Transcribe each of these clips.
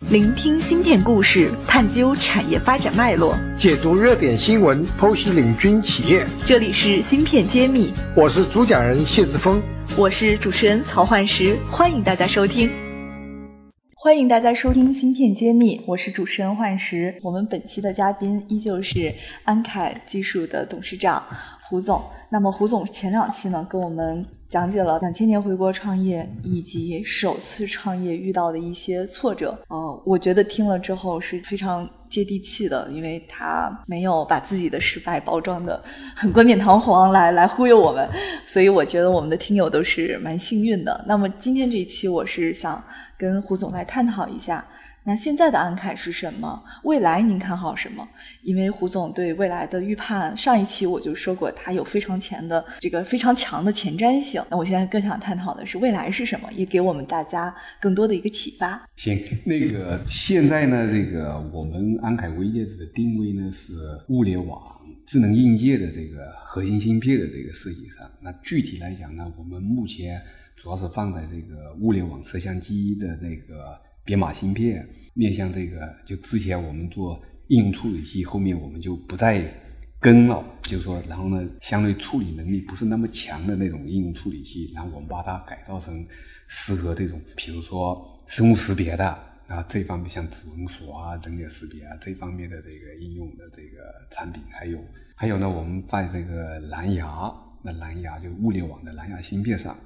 聆听芯片故事，探究产业发展脉络，解读热点新闻，剖析领军企业。这里是芯片揭秘，我是主讲人谢志峰，我是主持人曹焕石，欢迎大家收听。欢迎大家收听芯片揭秘，我是主持人焕石。我们本期的嘉宾依旧是安凯技术的董事长胡总。那么胡总前两期呢，跟我们。讲解了两千年回国创业以及首次创业遇到的一些挫折，呃，我觉得听了之后是非常接地气的，因为他没有把自己的失败包装的很冠冕堂皇来来忽悠我们，所以我觉得我们的听友都是蛮幸运的。那么今天这一期，我是想跟胡总来探讨一下。那现在的安凯是什么？未来您看好什么？因为胡总对未来的预判，上一期我就说过，他有非常强的这个非常强的前瞻性。那我现在更想探讨的是未来是什么，也给我们大家更多的一个启发。行，那个现在呢，这个我们安凯微电子的定位呢是物联网、智能硬件的这个核心芯片的这个设计上。那具体来讲呢，我们目前主要是放在这个物联网摄像机的那个。编码芯片面向这个，就之前我们做应用处理器，后面我们就不再跟了，就是说，然后呢，相对处理能力不是那么强的那种应用处理器，然后我们把它改造成适合这种，比如说生物识别的啊，这方面像指纹锁啊、人脸识别啊这方面的这个应用的这个产品，还有还有呢，我们在这个蓝牙，那蓝牙就物联网的蓝牙芯片上，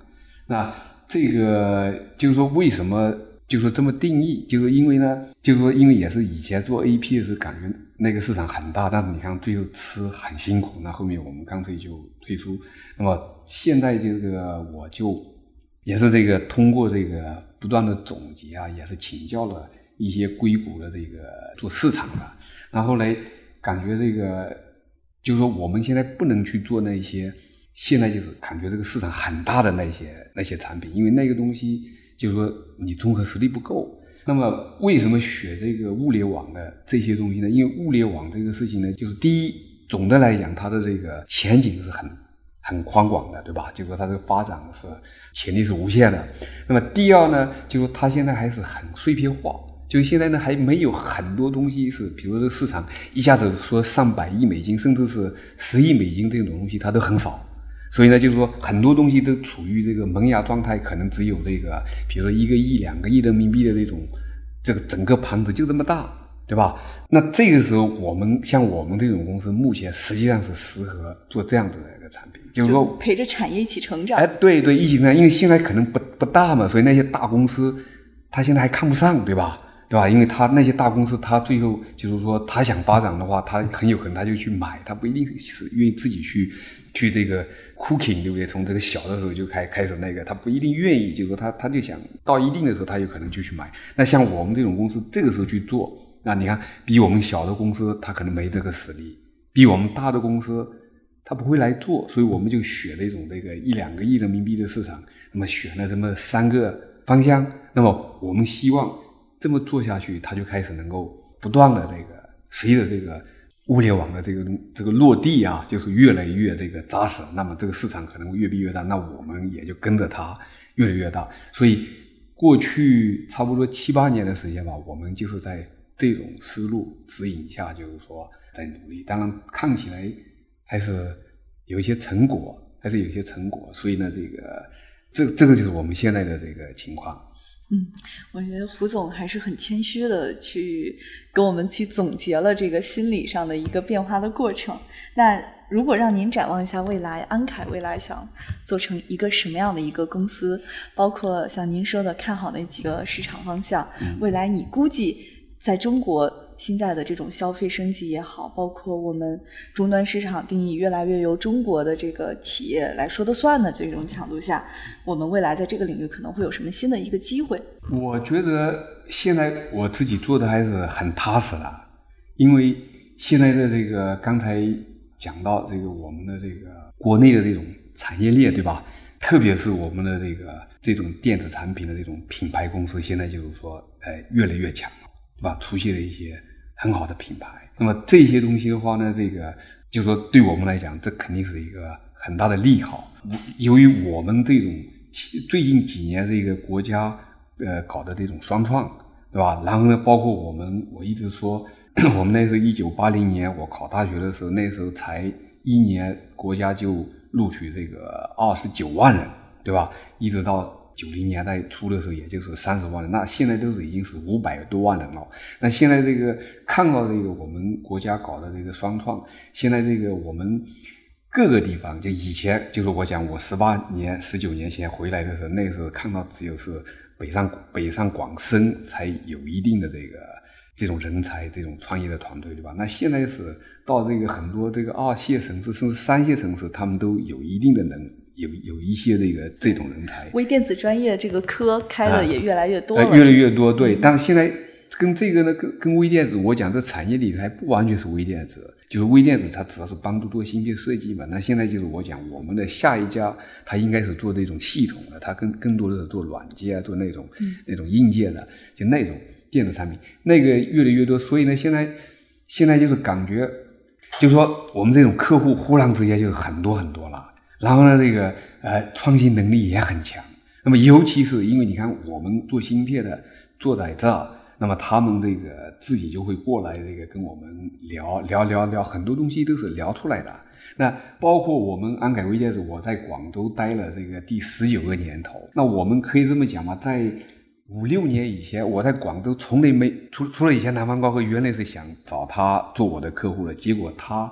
那这个就是说为什么？就是这么定义，就是因为呢，就是说，因为也是以前做 A P 的时候，感觉那个市场很大，但是你看最后吃很辛苦，那后面我们干脆就退出。那么现在这个我就也是这个通过这个不断的总结啊，也是请教了一些硅谷的这个做市场的，然后来感觉这个就是说我们现在不能去做那些现在就是感觉这个市场很大的那些那些产品，因为那个东西。就是说，你综合实力不够。那么，为什么选这个物联网的这些东西呢？因为物联网这个事情呢，就是第一，总的来讲，它的这个前景是很很宽广的，对吧？就是说，它这个发展是潜力是无限的。那么，第二呢，就是它现在还是很碎片化，就现在呢，还没有很多东西是，比如这个市场一下子说上百亿美金，甚至是十亿美金这种东西，它都很少。所以呢，就是说很多东西都处于这个萌芽状态，可能只有这个，比如说一个亿、两个亿人民币的这种，这个整个盘子就这么大，对吧？那这个时候，我们像我们这种公司，目前实际上是适合做这样子的一个产品，就是说陪着产业一起成长。哎，对对，一起成长，因为现在可能不不大嘛，所以那些大公司，他现在还看不上，对吧？对吧？因为他那些大公司，他最后就是说，他想发展的话，他很有可能他就去买，他不一定是愿意自己去去这个 cooking，对不对？从这个小的时候就开开始那个，他不一定愿意，就是说他他就想到一定的时候，他有可能就去买。那像我们这种公司，这个时候去做，那你看比我们小的公司，他可能没这个实力；比我们大的公司，他不会来做。所以我们就选了一种这个一两个亿人民币的市场，那么选了这么三个方向。那么我们希望。这么做下去，它就开始能够不断的这个随着这个物联网的这个这个落地啊，就是越来越这个扎实。那么这个市场可能会越变越大，那我们也就跟着它越来越大。所以过去差不多七八年的时间吧，我们就是在这种思路指引下，就是说在努力。当然看起来还是有一些成果，还是有一些成果。所以呢，这个这这个就是我们现在的这个情况。嗯，我觉得胡总还是很谦虚的，去跟我们去总结了这个心理上的一个变化的过程。那如果让您展望一下未来，安凯未来想做成一个什么样的一个公司？包括像您说的看好那几个市场方向，未来你估计在中国。现在的这种消费升级也好，包括我们终端市场定义越来越由中国的这个企业来说的算的这种强度下，我们未来在这个领域可能会有什么新的一个机会？我觉得现在我自己做的还是很踏实的，因为现在的这个刚才讲到这个我们的这个国内的这种产业链，对吧？特别是我们的这个这种电子产品的这种品牌公司，现在就是说，呃，越来越强了，对吧？出现了一些。很好的品牌，那么这些东西的话呢，这个就说对我们来讲，这肯定是一个很大的利好。由于我们这种最近几年这个国家呃搞的这种双创，对吧？然后呢，包括我们，我一直说，我们那时候一九八零年我考大学的时候，那时候才一年，国家就录取这个二十九万人，对吧？一直到九零年代初的时候，也就是三十万人，那现在都是已经是五百多万人了。那现在这个看到这个我们国家搞的这个双创，现在这个我们。各个地方，就以前就是我讲，我十八年、十九年前回来的时候，那时候看到只有是北上北上广深才有一定的这个这种人才、这种创业的团队，对吧？那现在是到这个很多这个二线城市甚至三线城市，他们都有一定的能有有一些这个这种人才。微电子专业这个科开的也越来越多了，越来越多。对，但是现在跟这个呢，跟跟微电子，我讲这产业里还不完全是微电子。就是微电子，它主要是帮助做芯片设计嘛。那现在就是我讲，我们的下一家，它应该是做这种系统的，它更更多的是做软件啊，做那种那种硬件的，就那种电子产品，那个越来越多。所以呢，现在现在就是感觉，就是说我们这种客户忽然之间就是很多很多了。然后呢，这个呃创新能力也很强。那么尤其是因为你看，我们做芯片的坐在这儿。那么他们这个自己就会过来，这个跟我们聊聊聊聊，很多东西都是聊出来的。那包括我们安凯微电子，我在广州待了这个第十九个年头。那我们可以这么讲嘛，在五六年以前，我在广州从来没除除了以前南方高科，原来是想找他做我的客户的，结果他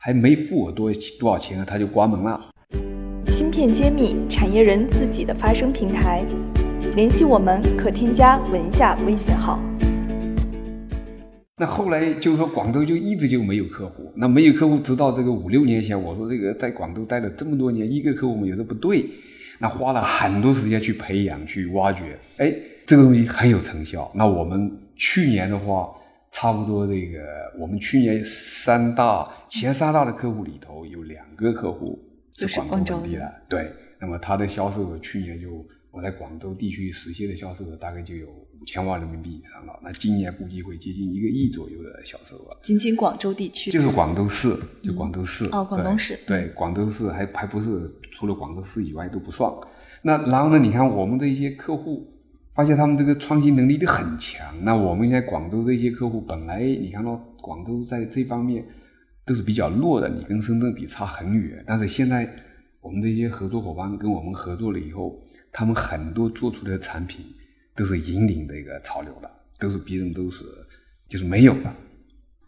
还没付我多多少钱，他就关门了。芯片揭秘，产业人自己的发声平台。联系我们可添加文下微信号。那后来就是说，广州就一直就没有客户。那没有客户，直到这个五六年前，我说这个在广州待了这么多年，一个客户没有，这不对。那花了很多时间去培养、去挖掘，哎，这个东西很有成效。那我们去年的话，差不多这个，我们去年三大前三大的客户里头有两个客户是广州本地的，对。那么它的销售额去年就。我在广州地区实现的销售额大概就有五千万人民币以上了，那今年估计会接近一个亿左右的销售额。仅仅广州地区，就是广州市，就广州市哦，广东市对，广州市还还不是除了广州市以外都不算。那然后呢？你看我们这些客户，发现他们这个创新能力都很强。那我们现在广州这些客户本来你看到广州在这方面都是比较弱的，你跟深圳比差很远。但是现在我们这些合作伙伴跟我们合作了以后。他们很多做出的产品都是引领这个潮流的，都是别人都是就是没有的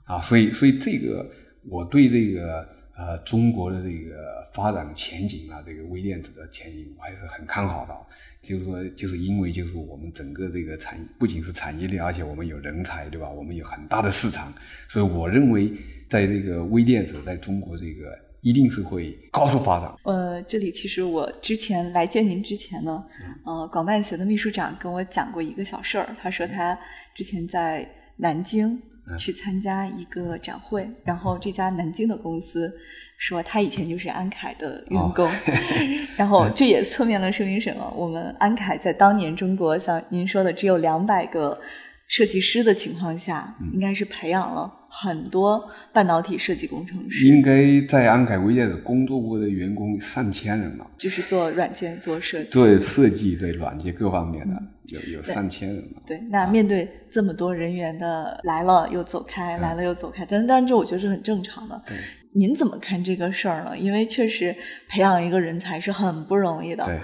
啊，所以所以这个我对这个呃中国的这个发展前景啊，这个微电子的前景我还是很看好的。就是说，就是因为就是我们整个这个产不仅是产业链，而且我们有人才，对吧？我们有很大的市场，所以我认为在这个微电子在中国这个。一定是会高速发展。呃，这里其实我之前来见您之前呢，呃，广办协的秘书长跟我讲过一个小事儿。他说他之前在南京去参加一个展会，然后这家南京的公司说他以前就是安凯的员工，然后这也侧面了说明什么？我们安凯在当年中国像您说的只有两百个设计师的情况下，应该是培养了。很多半导体设计工程师，应该在安凯微电子工作过的员工上千人了，就是做软件、做设计、做设计，对软件各方面的有有上千人了。对，那面对这么多人员的来了又走开，来了又走开，但但这我觉得是很正常的。对，您怎么看这个事儿呢？因为确实培养一个人才是很不容易的。对。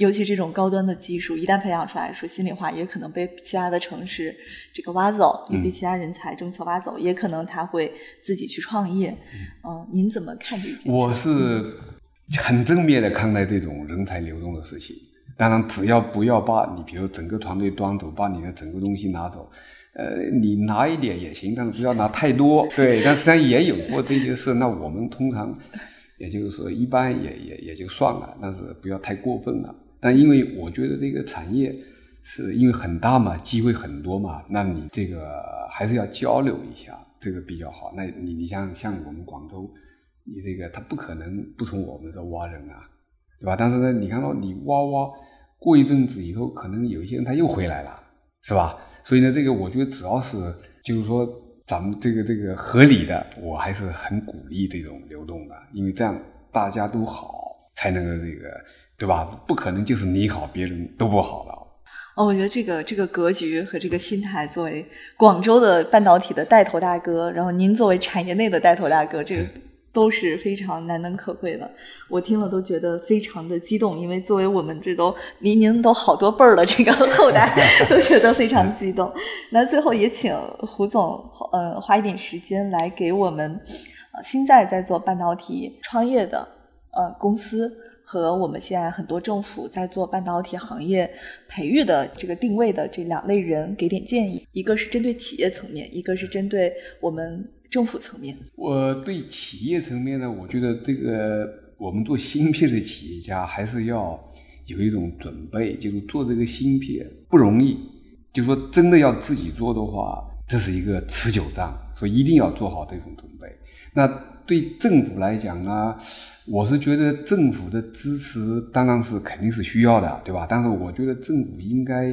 尤其这种高端的技术，一旦培养出来，说心里话，也可能被其他的城市这个挖走，也被其他人才政策挖走，也可能他会自己去创业。嗯，您怎么看这件？我是很正面的看待这种人才流动的事情。当然，只要不要把你，比如整个团队端走，把你的整个东西拿走，呃，你拿一点也行，但是不要拿太多。对，但实际上也有过这些事。那我们通常，也就是说，一般也也也就算了，但是不要太过分了。但因为我觉得这个产业是因为很大嘛，机会很多嘛，那你这个还是要交流一下，这个比较好。那你你像像我们广州，你这个他不可能不从我们这挖人啊，对吧？但是呢，你看到你挖挖过一阵子以后，可能有一些人他又回来了，是吧？所以呢，这个我觉得只要是就是说咱们这个这个合理的，我还是很鼓励这种流动的，因为这样大家都好，才能够这个。对吧？不可能就是你好，别人都不好了。哦，我觉得这个这个格局和这个心态，作为广州的半导体的带头大哥，然后您作为产业内的带头大哥，这个都是非常难能可贵的。我听了都觉得非常的激动，因为作为我们这都离您都好多辈儿了这个后代，都觉得非常激动。那最后也请胡总，呃，花一点时间来给我们，呃，现在在做半导体创业的呃公司。和我们现在很多政府在做半导体行业培育的这个定位的这两类人给点建议，一个是针对企业层面，一个是针对我们政府层面。我对企业层面呢，我觉得这个我们做芯片的企业家还是要有一种准备，就是做这个芯片不容易，就说真的要自己做的话，这是一个持久战，所以一定要做好这种准备。那对政府来讲呢？我是觉得政府的支持当然是肯定是需要的，对吧？但是我觉得政府应该，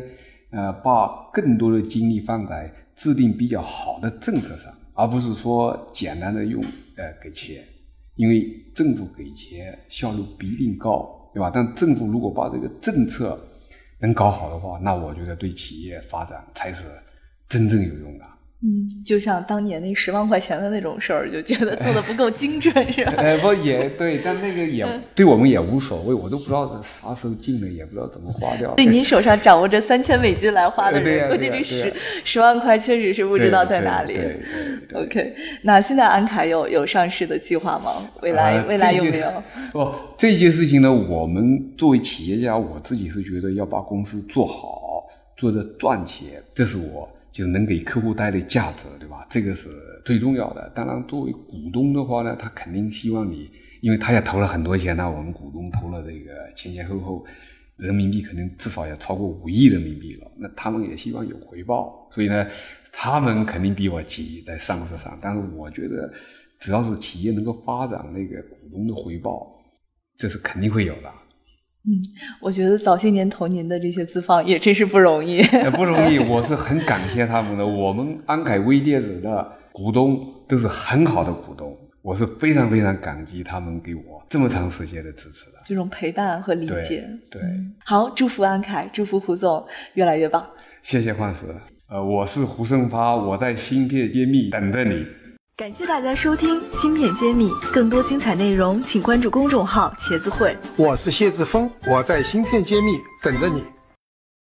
呃，把更多的精力放在制定比较好的政策上，而不是说简单的用呃给钱，因为政府给钱效率不一定高，对吧？但政府如果把这个政策能搞好的话，那我觉得对企业发展才是真正有用的。嗯，就像当年那十万块钱的那种事儿，就觉得做的不够精准，是吧？哎，不也对，但那个也对我们也无所谓，我都不知道啥时候进的，也不知道怎么花掉。对，您手上掌握着三千美金来花的人，估计这十十万块确实是不知道在哪里。OK，那现在安凯有有上市的计划吗？未来未来有没有？不，这件事情呢，我们作为企业家，我自己是觉得要把公司做好，做着赚钱，这是我。就是能给客户带来价值，对吧？这个是最重要的。当然，作为股东的话呢，他肯定希望你，因为他也投了很多钱呢。我们股东投了这个前前后后人民币，可能至少要超过五亿人民币了。那他们也希望有回报，所以呢，他们肯定比我急在上市上。但是我觉得，只要是企业能够发展那个股东的回报，这是肯定会有的。嗯，我觉得早些年投您的这些资方也真是不容易，不容易。我是很感谢他们的。我们安凯微电子的股东都是很好的股东，我是非常非常感激他们给我这么长时间的支持的，这种陪伴和理解。对，好，祝福安凯，祝福胡总越来越棒。谢谢幻石，呃，我是胡胜发，我在芯片揭秘等着你。感谢大家收听《芯片揭秘》，更多精彩内容，请关注公众号“茄子会”。我是谢志峰，我在《芯片揭秘》等着你。